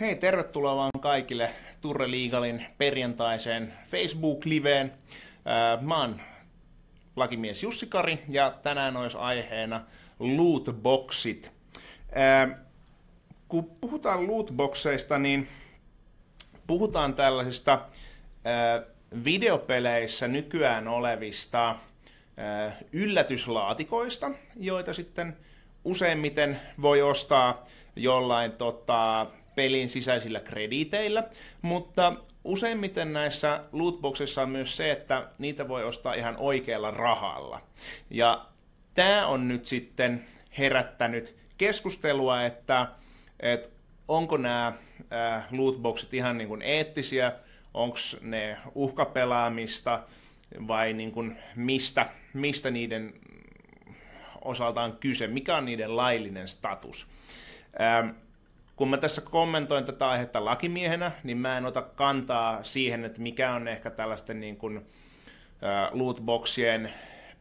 Hei, tervetuloa vaan kaikille Turre Legalin perjantaiseen Facebook-liveen. Mä oon lakimies Jussi Kari ja tänään olisi aiheena lootboxit. Kun puhutaan lootboxeista, niin puhutaan tällaisista videopeleissä nykyään olevista yllätyslaatikoista, joita sitten useimmiten voi ostaa jollain tota, pelin sisäisillä krediteillä, mutta useimmiten näissä lootboxissa on myös se, että niitä voi ostaa ihan oikealla rahalla. Ja tämä on nyt sitten herättänyt keskustelua, että, että onko nämä lootboxit ihan niin kuin eettisiä, onko ne uhkapelaamista vai niin kuin mistä, mistä niiden osalta on kyse, mikä on niiden laillinen status. Ähm, kun mä tässä kommentoin tätä aihetta lakimiehenä, niin mä en ota kantaa siihen, että mikä on ehkä tällaisten niin kuin, äh, lootboxien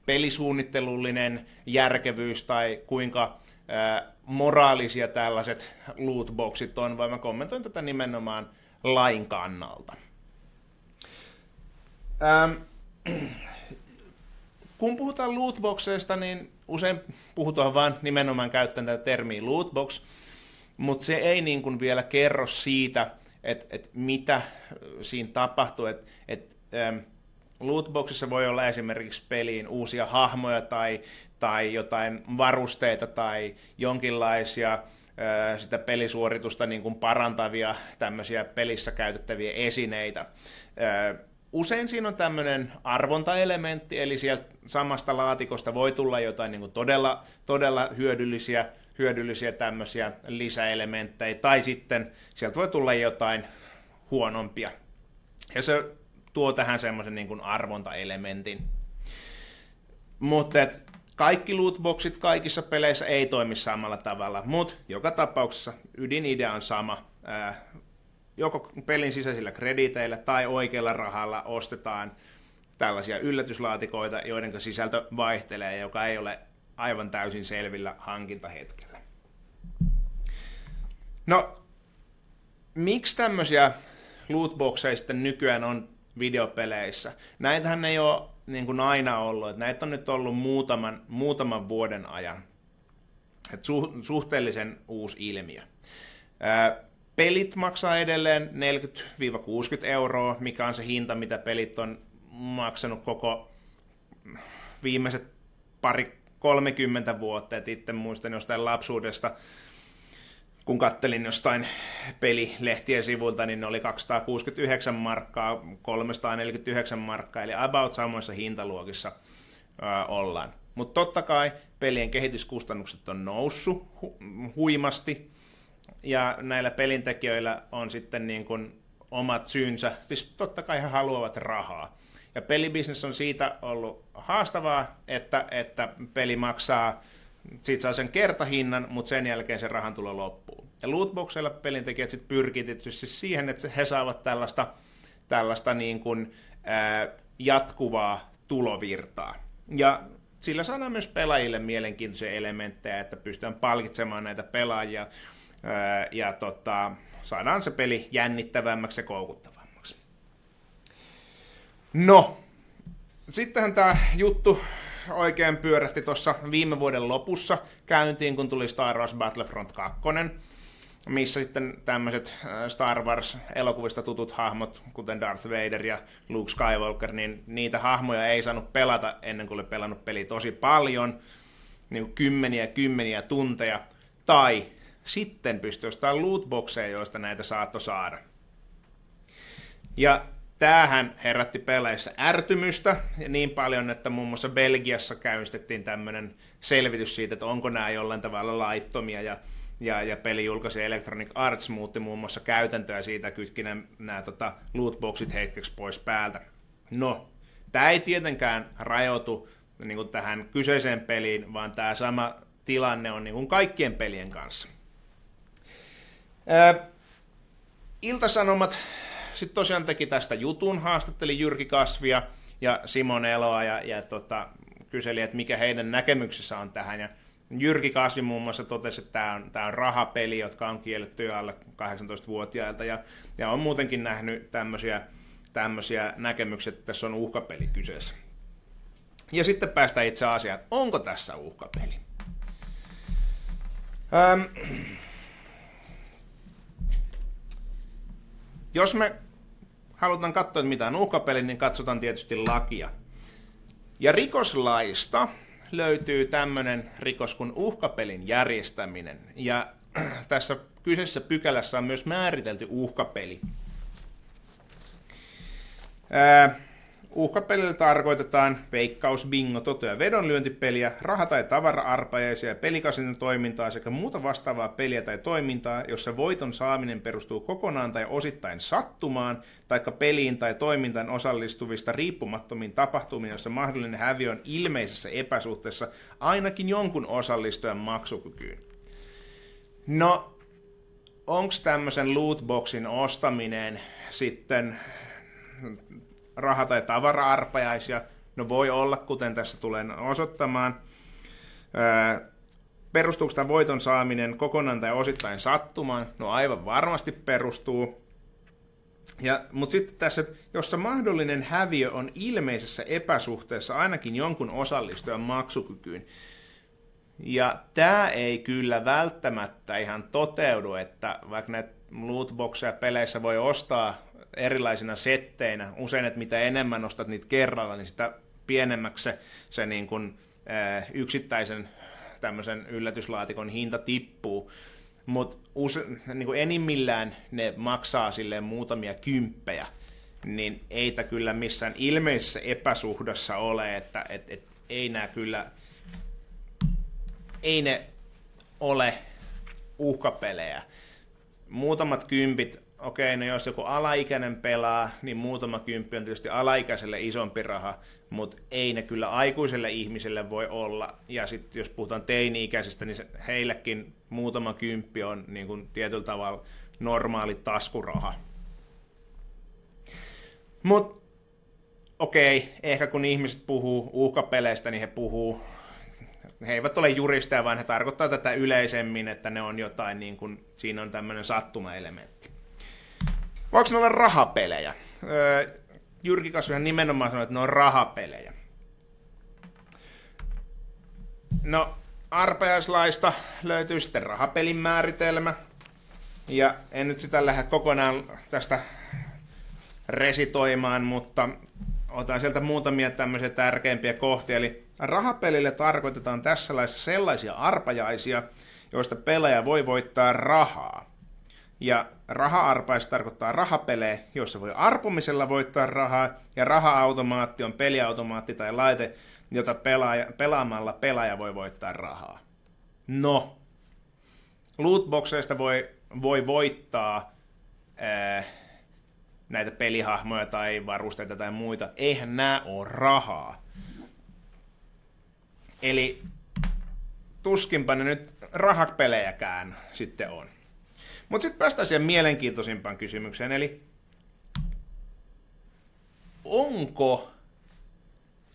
pelisuunnittelullinen järkevyys tai kuinka äh, moraalisia tällaiset lootboxit on, vaan mä kommentoin tätä nimenomaan lain kannalta. Ähm, kun puhutaan lootboxeista, niin usein puhutaan vain nimenomaan käyttäen tätä termiä lootbox, mutta se ei niin kuin vielä kerro siitä, että et mitä siinä tapahtuu. Et, et, ähm, lootboxissa voi olla esimerkiksi peliin uusia hahmoja tai, tai jotain varusteita tai jonkinlaisia äh, sitä pelisuoritusta niin kuin parantavia tämmöisiä pelissä käytettäviä esineitä. Äh, usein siinä on tämmöinen arvontaelementti, eli sieltä samasta laatikosta voi tulla jotain niin kuin todella, todella hyödyllisiä, hyödyllisiä tämmöisiä lisäelementtejä, tai sitten sieltä voi tulla jotain huonompia. Ja se tuo tähän semmoisen niin kuin arvontaelementin. Mutta kaikki lootboxit kaikissa peleissä ei toimi samalla tavalla, mutta joka tapauksessa ydinidea on sama joko pelin sisäisillä krediteillä tai oikealla rahalla ostetaan tällaisia yllätyslaatikoita, joiden sisältö vaihtelee, joka ei ole aivan täysin selvillä hankintahetkellä. No, miksi tämmöisiä lootboxeja sitten nykyään on videopeleissä? Näitähän ei ole niin kuin aina ollut, että näitä on nyt ollut muutaman, muutaman vuoden ajan. Et su, suhteellisen uusi ilmiö. Pelit maksaa edelleen 40-60 euroa, mikä on se hinta, mitä pelit on maksanut koko viimeiset pari 30 vuotta. Et itse muistan jostain lapsuudesta, kun kattelin jostain pelilehtien sivuilta, niin ne oli 269 markkaa, 349 markkaa, eli about samoissa hintaluokissa ää, ollaan. Mutta totta kai pelien kehityskustannukset on noussut hu- huimasti, ja näillä pelintekijöillä on sitten niin kuin omat syynsä. Siis totta kai he haluavat rahaa. Ja pelibisnes on siitä ollut haastavaa, että, että peli maksaa, siitä saa sen kertahinnan, mutta sen jälkeen se rahan tulo loppuu. Ja lootboxeilla pelintekijät sitten pyrkii tietysti siihen, että he saavat tällaista, tällaista niin kuin, ää, jatkuvaa tulovirtaa. Ja sillä saadaan myös pelaajille mielenkiintoisia elementtejä, että pystytään palkitsemaan näitä pelaajia ja tota, saadaan se peli jännittävämmäksi ja koukuttavammaksi. No, sittenhän tämä juttu oikein pyörähti tuossa viime vuoden lopussa. Käyntiin, kun tuli Star Wars Battlefront 2, missä sitten tämmöiset Star Wars-elokuvista tutut hahmot, kuten Darth Vader ja Luke Skywalker, niin niitä hahmoja ei saanut pelata ennen kuin oli pelannut peli tosi paljon, niin kuin kymmeniä kymmeniä tunteja, tai sitten pystyi ostamaan lootboxeja, joista näitä saattoi saada. Ja tämähän herätti peleissä ärtymystä ja niin paljon, että muun muassa Belgiassa käynnistettiin tämmöinen selvitys siitä, että onko nämä jollain tavalla laittomia ja ja, ja pelijulkaisi Electronic Arts muutti muun muassa käytäntöä siitä, kytki nämä, tota, lootboxit hetkeksi pois päältä. No, tämä ei tietenkään rajoitu niin kuin tähän kyseiseen peliin, vaan tämä sama tilanne on niin kuin kaikkien pelien kanssa. Iltasanomat sitten tosiaan teki tästä jutun, haastatteli Jyrki Kasvia ja Simon Eloa ja, ja tota, kyseli, että mikä heidän näkemyksensä on tähän. Ja Jyrki Kasvi muun muassa totesi, että tämä on, tämä on rahapeli, jotka on kielletty alle 18-vuotiailta, ja, ja on muutenkin nähnyt tämmöisiä, tämmöisiä näkemyksiä, että tässä on uhkapeli kyseessä. Ja sitten päästään itse asiaan, onko tässä uhkapeli? Ähm, jos me halutaan katsoa, että mitä on uhkapeli, niin katsotaan tietysti lakia. Ja rikoslaista löytyy tämmöinen rikos kuin uhkapelin järjestäminen. Ja tässä kyseisessä pykälässä on myös määritelty uhkapeli. Ää, Uhkapelillä tarkoitetaan veikkaus, bingo, toto- ja vedonlyöntipeliä, raha- tai tavara-arpajaisia ja pelikasinen toimintaa sekä muuta vastaavaa peliä tai toimintaa, jossa voiton saaminen perustuu kokonaan tai osittain sattumaan, taikka peliin tai toimintaan osallistuvista riippumattomiin tapahtumiin, jossa mahdollinen häviö on ilmeisessä epäsuhteessa ainakin jonkun osallistujan maksukykyyn. No, onko tämmöisen lootboxin ostaminen sitten raha- tai tavara-arpajaisia. No voi olla, kuten tässä tulen osoittamaan. Perustuuko voiton saaminen kokonaan tai osittain sattumaan? No aivan varmasti perustuu. Ja, mutta sitten tässä, että jossa mahdollinen häviö on ilmeisessä epäsuhteessa ainakin jonkun osallistujan maksukykyyn. Ja tämä ei kyllä välttämättä ihan toteudu, että vaikka näitä lootboxeja peleissä voi ostaa erilaisina setteinä. Usein, että mitä enemmän ostat niitä kerralla, niin sitä pienemmäksi se, se niin kuin, ää, yksittäisen tämmöisen yllätyslaatikon hinta tippuu. Mutta niin enimmillään ne maksaa silleen muutamia kymppejä, niin ei kyllä missään ilmeisessä epäsuhdassa ole, että et, et, ei nämä kyllä, ei ne ole uhkapelejä. Muutamat kympit okei, no jos joku alaikäinen pelaa, niin muutama kymppi on tietysti alaikäiselle isompi raha, mutta ei ne kyllä aikuiselle ihmiselle voi olla. Ja sitten jos puhutaan teini-ikäisistä, niin heillekin muutama kymppi on niin kuin tietyllä tavalla normaali taskuraha. Mutta okei, ehkä kun ihmiset puhuu uhkapeleistä, niin he puhuu he eivät ole juristeja, vaan he tarkoittaa tätä yleisemmin, että ne on jotain, niin kuin, siinä on tämmöinen sattumaelementti. Voiko ne olla rahapelejä? Öö, Jyrki Kasvihan nimenomaan sanoi, että ne on rahapelejä. No, arpajaislaista löytyy sitten rahapelin määritelmä. Ja en nyt sitä lähde kokonaan tästä resitoimaan, mutta otan sieltä muutamia tämmöisiä tärkeimpiä kohtia. Eli rahapelille tarkoitetaan tässä laissa sellaisia arpajaisia, joista pelaaja voi voittaa rahaa. Ja raha-arpaisi tarkoittaa rahapelejä, joissa voi arpumisella voittaa rahaa, ja raha-automaatti on peliautomaatti tai laite, jota pelaaja, pelaamalla pelaaja voi voittaa rahaa. No, lootboxeista voi, voi voittaa ää, näitä pelihahmoja tai varusteita tai muita. Eihän nämä ole rahaa. Eli tuskinpa ne nyt rahapelejäkään sitten on. Mutta sitten päästään siihen mielenkiintoisimpaan kysymykseen, eli onko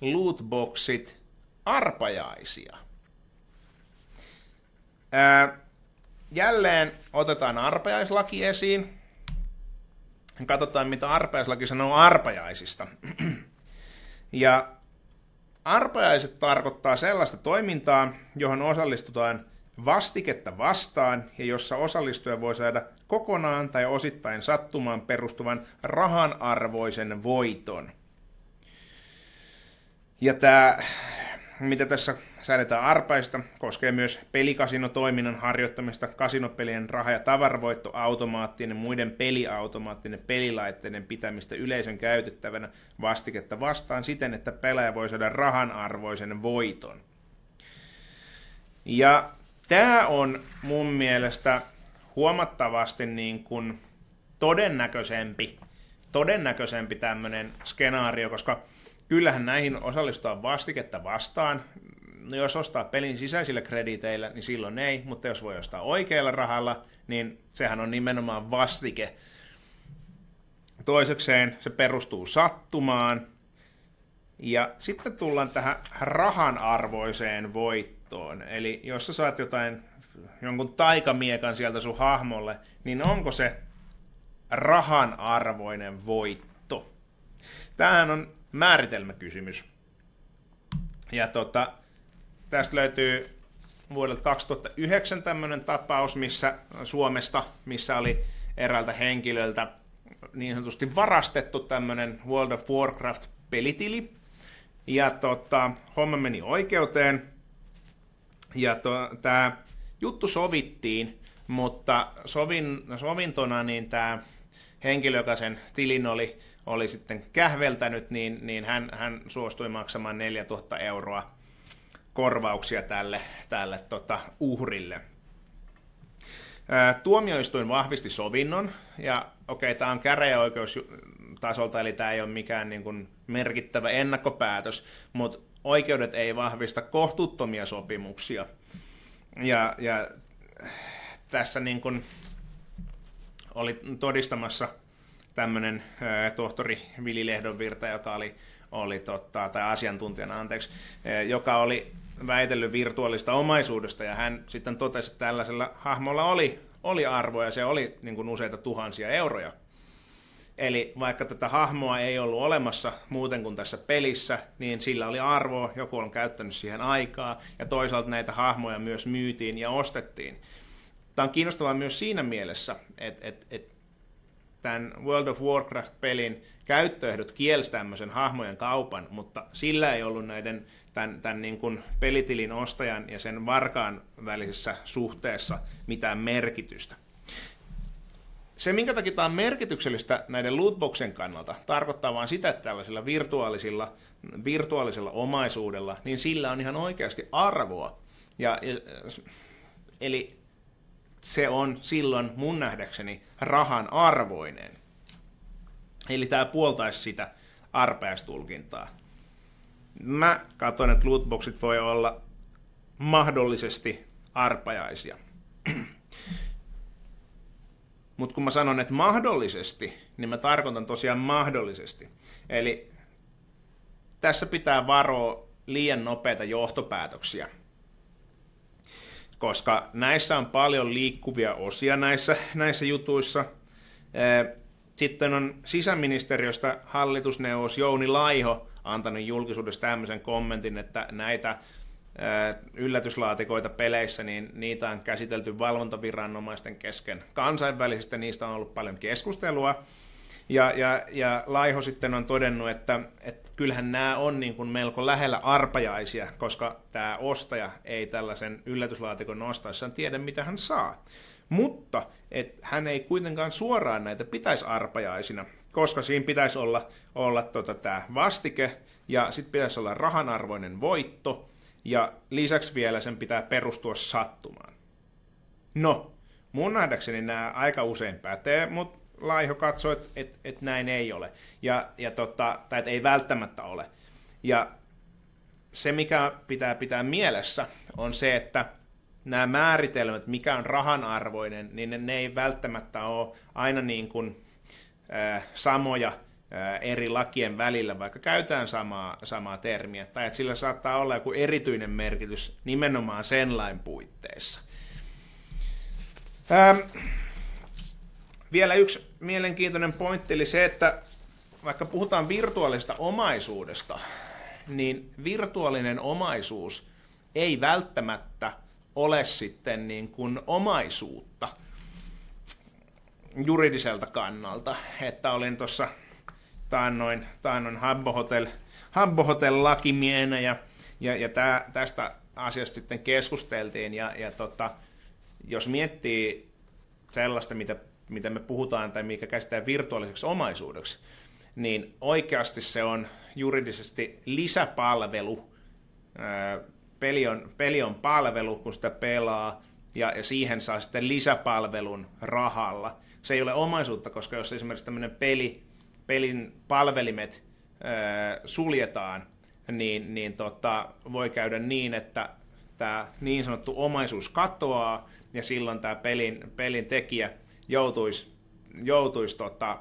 lootboxit arpajaisia? Ää, jälleen otetaan arpajaislaki esiin. Katsotaan, mitä arpajaislaki sanoo arpajaisista. ja arpajaiset tarkoittaa sellaista toimintaa, johon osallistutaan vastiketta vastaan ja jossa osallistuja voi saada kokonaan tai osittain sattumaan perustuvan rahanarvoisen voiton. Ja tämä, mitä tässä säädetään arpaista, koskee myös pelikasinotoiminnan harjoittamista, kasinopelien raha- ja tavaravoittoautomaattinen, muiden peliautomaattinen pelilaitteiden pitämistä yleisön käytettävänä vastiketta vastaan siten, että pelaaja voi saada rahanarvoisen voiton. Ja Tämä on mun mielestä huomattavasti niin kuin todennäköisempi, todennäköisempi tämmöinen skenaario, koska kyllähän näihin osallistua vastiketta vastaan. No jos ostaa pelin sisäisillä krediteillä, niin silloin ei, mutta jos voi ostaa oikealla rahalla, niin sehän on nimenomaan vastike. Toisekseen se perustuu sattumaan. Ja sitten tullaan tähän rahan arvoiseen voittoon. Eli jos sä saat jotain, jonkun taikamiekan sieltä sun hahmolle, niin onko se rahan arvoinen voitto? Tämähän on määritelmäkysymys. Ja tota, tästä löytyy vuodelta 2009 tämmöinen tapaus missä Suomesta, missä oli eräältä henkilöltä niin sanotusti varastettu tämmöinen World of Warcraft-pelitili. Ja tota, homma meni oikeuteen. Ja to, tämä juttu sovittiin, mutta sovin, sovintona niin tämä henkilö, joka sen tilin oli, oli sitten kähveltänyt, niin, niin hän, hän suostui maksamaan 4000 euroa korvauksia tälle, tälle tota, uhrille. Tuomioistuin vahvisti sovinnon, ja okei, okay, tämä on käräjäoikeustasolta, eli tämä ei ole mikään niin kuin, merkittävä ennakkopäätös, mutta oikeudet ei vahvista kohtuuttomia sopimuksia. Ja, ja tässä niin kuin, oli todistamassa tämmöinen tohtori Vili Lehdonvirta, joka oli, oli totta, tai asiantuntijana, anteeksi, joka oli väitellyt virtuaalista omaisuudesta, ja hän sitten totesi, että tällaisella hahmolla oli, oli arvoja, se oli niin kuin useita tuhansia euroja. Eli vaikka tätä hahmoa ei ollut olemassa muuten kuin tässä pelissä, niin sillä oli arvoa, joku on käyttänyt siihen aikaa, ja toisaalta näitä hahmoja myös myytiin ja ostettiin. Tämä on kiinnostavaa myös siinä mielessä, että, että, että tämän World of Warcraft-pelin käyttöehdot kielsi tämmöisen hahmojen kaupan, mutta sillä ei ollut näiden tämän, tämän niin kuin pelitilin ostajan ja sen varkaan välisessä suhteessa mitään merkitystä. Se, minkä takia tämä on merkityksellistä näiden lootboxen kannalta, tarkoittaa vain sitä, että tällaisilla virtuaalisilla, virtuaalisella omaisuudella, niin sillä on ihan oikeasti arvoa. Ja, ja, eli se on silloin mun nähdäkseni rahan arvoinen. Eli tämä puoltaisi sitä arpeastulkintaa. Mä katson, että lootboxit voi olla mahdollisesti arpajaisia. Mutta kun mä sanon, että mahdollisesti, niin mä tarkoitan tosiaan mahdollisesti. Eli tässä pitää varoa liian nopeita johtopäätöksiä. Koska näissä on paljon liikkuvia osia näissä, näissä jutuissa. Sitten on sisäministeriöstä hallitusneuvos Jouni Laiho antanut julkisuudessa tämmöisen kommentin, että näitä yllätyslaatikoita peleissä, niin niitä on käsitelty valvontaviranomaisten kesken. Kansainvälisesti niistä on ollut paljon keskustelua, ja, ja, ja Laiho sitten on todennut, että, että kyllähän nämä on niin kuin melko lähellä arpajaisia, koska tämä ostaja ei tällaisen yllätyslaatikon ostaessaan tiedä, mitä hän saa. Mutta et hän ei kuitenkaan suoraan näitä pitäisi arpajaisina, koska siinä pitäisi olla, olla tota, tämä vastike, ja sitten pitäisi olla rahanarvoinen voitto, ja lisäksi vielä sen pitää perustua sattumaan. No, mun nähdäkseni nämä aika usein pätee, mutta Laiho katsoo, että et, et näin ei ole. Ja, ja tota, tai että ei välttämättä ole. Ja se, mikä pitää pitää mielessä, on se, että nämä määritelmät, mikä on rahanarvoinen, niin ne, ne ei välttämättä ole aina niin kuin, äh, samoja eri lakien välillä, vaikka käytetään samaa, samaa termiä, tai että sillä saattaa olla joku erityinen merkitys nimenomaan sen lain puitteissa. Ähm, vielä yksi mielenkiintoinen pointti, eli se, että vaikka puhutaan virtuaalisesta omaisuudesta, niin virtuaalinen omaisuus ei välttämättä ole sitten niin kuin omaisuutta juridiselta kannalta. Että olin tuossa taannoin, taannoin Habbo Hotel, Habbo Hotel lakimienä ja, ja, ja tää, tästä asiasta sitten keskusteltiin ja, ja tota, jos miettii sellaista, mitä, mitä me puhutaan tai mikä käsitetään virtuaaliseksi omaisuudeksi, niin oikeasti se on juridisesti lisäpalvelu. Peli on, peli on palvelu, kun sitä pelaa, ja, ja siihen saa sitten lisäpalvelun rahalla. Se ei ole omaisuutta, koska jos esimerkiksi tämmöinen peli pelin palvelimet äh, suljetaan, niin, niin tota, voi käydä niin, että tämä niin sanottu omaisuus katoaa, ja silloin tämä pelin, pelin tekijä joutuisi, joutuisi tota,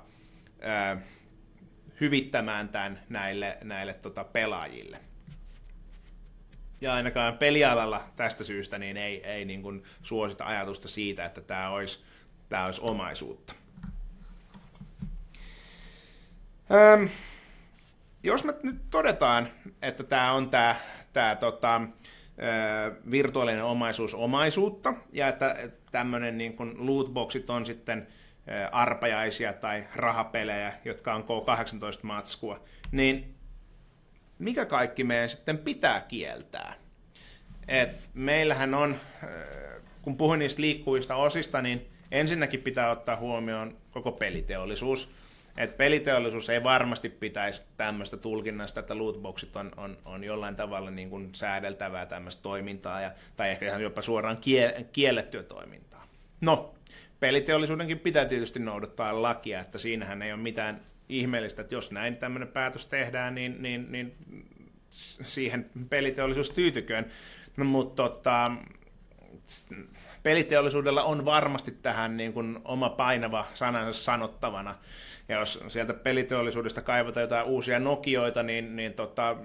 äh, hyvittämään tämän näille, näille tota, pelaajille. ja ainakaan pelialalla tästä syystä niin ei, ei niin kuin suosita ajatusta siitä, että tämä olisi, tämä olisi omaisuutta. Öm, jos me nyt todetaan, että tämä on tämä, tämä tota, virtuaalinen omaisuus omaisuutta, ja että tämmöinen niin kuin lootboxit on sitten arpajaisia tai rahapelejä, jotka on K18 matskua, niin mikä kaikki meidän sitten pitää kieltää? Et meillähän on, kun puhuin niistä liikkuvista osista, niin ensinnäkin pitää ottaa huomioon koko peliteollisuus. Et peliteollisuus ei varmasti pitäisi tämmöistä tulkinnasta, että lootboxit on, on, on jollain tavalla niin kuin säädeltävää tämmöistä toimintaa, ja, tai ehkä ihan jopa suoraan kie, kiellettyä toimintaa. No, peliteollisuudenkin pitää tietysti noudattaa lakia, että siinähän ei ole mitään ihmeellistä, että jos näin tämmöinen päätös tehdään, niin, niin, niin siihen peliteollisuus tyytyköön. No, mutta tota, peliteollisuudella on varmasti tähän niin kuin oma painava sanansa sanottavana. Ja jos sieltä peliteollisuudesta kaivataan jotain uusia Nokioita, niin, niin tota,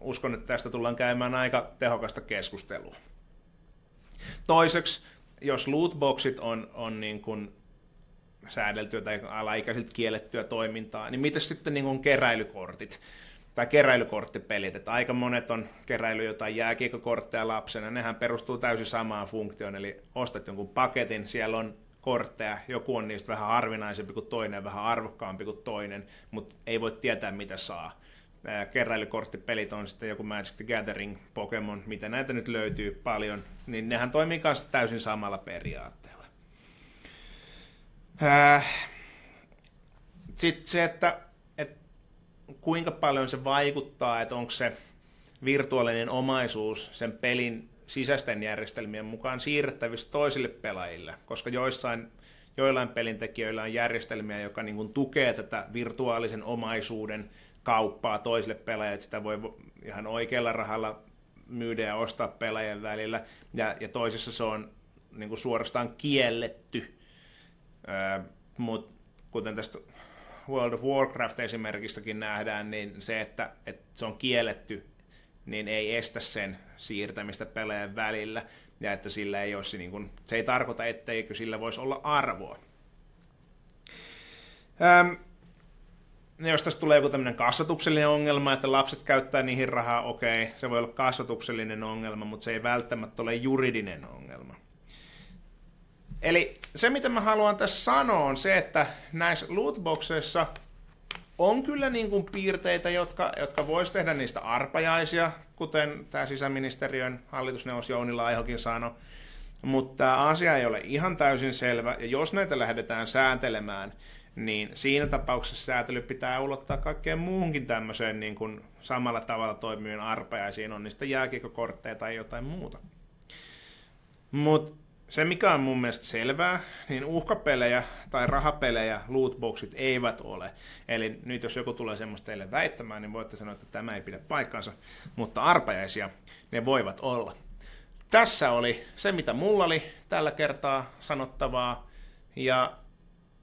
uskon, että tästä tullaan käymään aika tehokasta keskustelua. Toiseksi, jos lootboxit on, on niin kuin säädeltyä tai alaikäisiltä kiellettyä toimintaa, niin mitä sitten niin kuin keräilykortit tai keräilykorttipelit, että aika monet on keräily jotain jääkiekkokortteja lapsena, nehän perustuu täysin samaan funktioon, eli ostat jonkun paketin, siellä on kortteja, joku on niistä vähän harvinaisempi kuin toinen, vähän arvokkaampi kuin toinen, mutta ei voi tietää mitä saa. Keräilykorttipelit on sitten joku Magic the Gathering, Pokemon, mitä näitä nyt löytyy paljon, niin nehän toimii myös täysin samalla periaatteella. Sitten se, että, että kuinka paljon se vaikuttaa, että onko se virtuaalinen omaisuus sen pelin sisäisten järjestelmien mukaan siirrettävissä toisille pelaajille, koska joissain, joillain pelintekijöillä on järjestelmiä, joka niin kuin tukee tätä virtuaalisen omaisuuden kauppaa toisille pelaajille, sitä voi ihan oikealla rahalla myydä ja ostaa pelaajien välillä, ja, ja toisessa se on niin kuin suorastaan kielletty, öö, mutta kuten tästä World of Warcraft esimerkistäkin nähdään, niin se, että, että se on kielletty, niin ei estä sen siirtämistä pelejä välillä, ja että sillä ei olisi, niin kuin, se ei tarkoita, etteikö sillä voisi olla arvoa. Ähm, jos tästä tulee joku tämmöinen kasvatuksellinen ongelma, että lapset käyttää niihin rahaa, okei, se voi olla kasvatuksellinen ongelma, mutta se ei välttämättä ole juridinen ongelma. Eli se, mitä mä haluan tässä sanoa, on se, että näissä lootboxeissa on kyllä niin kuin piirteitä, jotka, jotka voisi tehdä niistä arpajaisia, kuten tämä sisäministeriön hallitusneuvos Jouni Laihokin sanoi. Mutta asia ei ole ihan täysin selvä, ja jos näitä lähdetään sääntelemään, niin siinä tapauksessa säätely pitää ulottaa kaikkeen muuhunkin tämmöiseen niin kuin samalla tavalla toimivien arpajaisiin, on niistä jääkiekokortteja tai jotain muuta. Mutta se, mikä on mun mielestä selvää, niin uhkapelejä tai rahapelejä lootboxit eivät ole. Eli nyt jos joku tulee semmoista teille väittämään, niin voitte sanoa, että tämä ei pidä paikkansa, mutta arpajaisia ne voivat olla. Tässä oli se, mitä mulla oli tällä kertaa sanottavaa, ja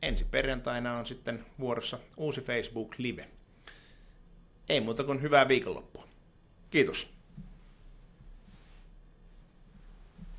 ensi perjantaina on sitten vuorossa uusi Facebook Live. Ei muuta kuin hyvää viikonloppua. Kiitos.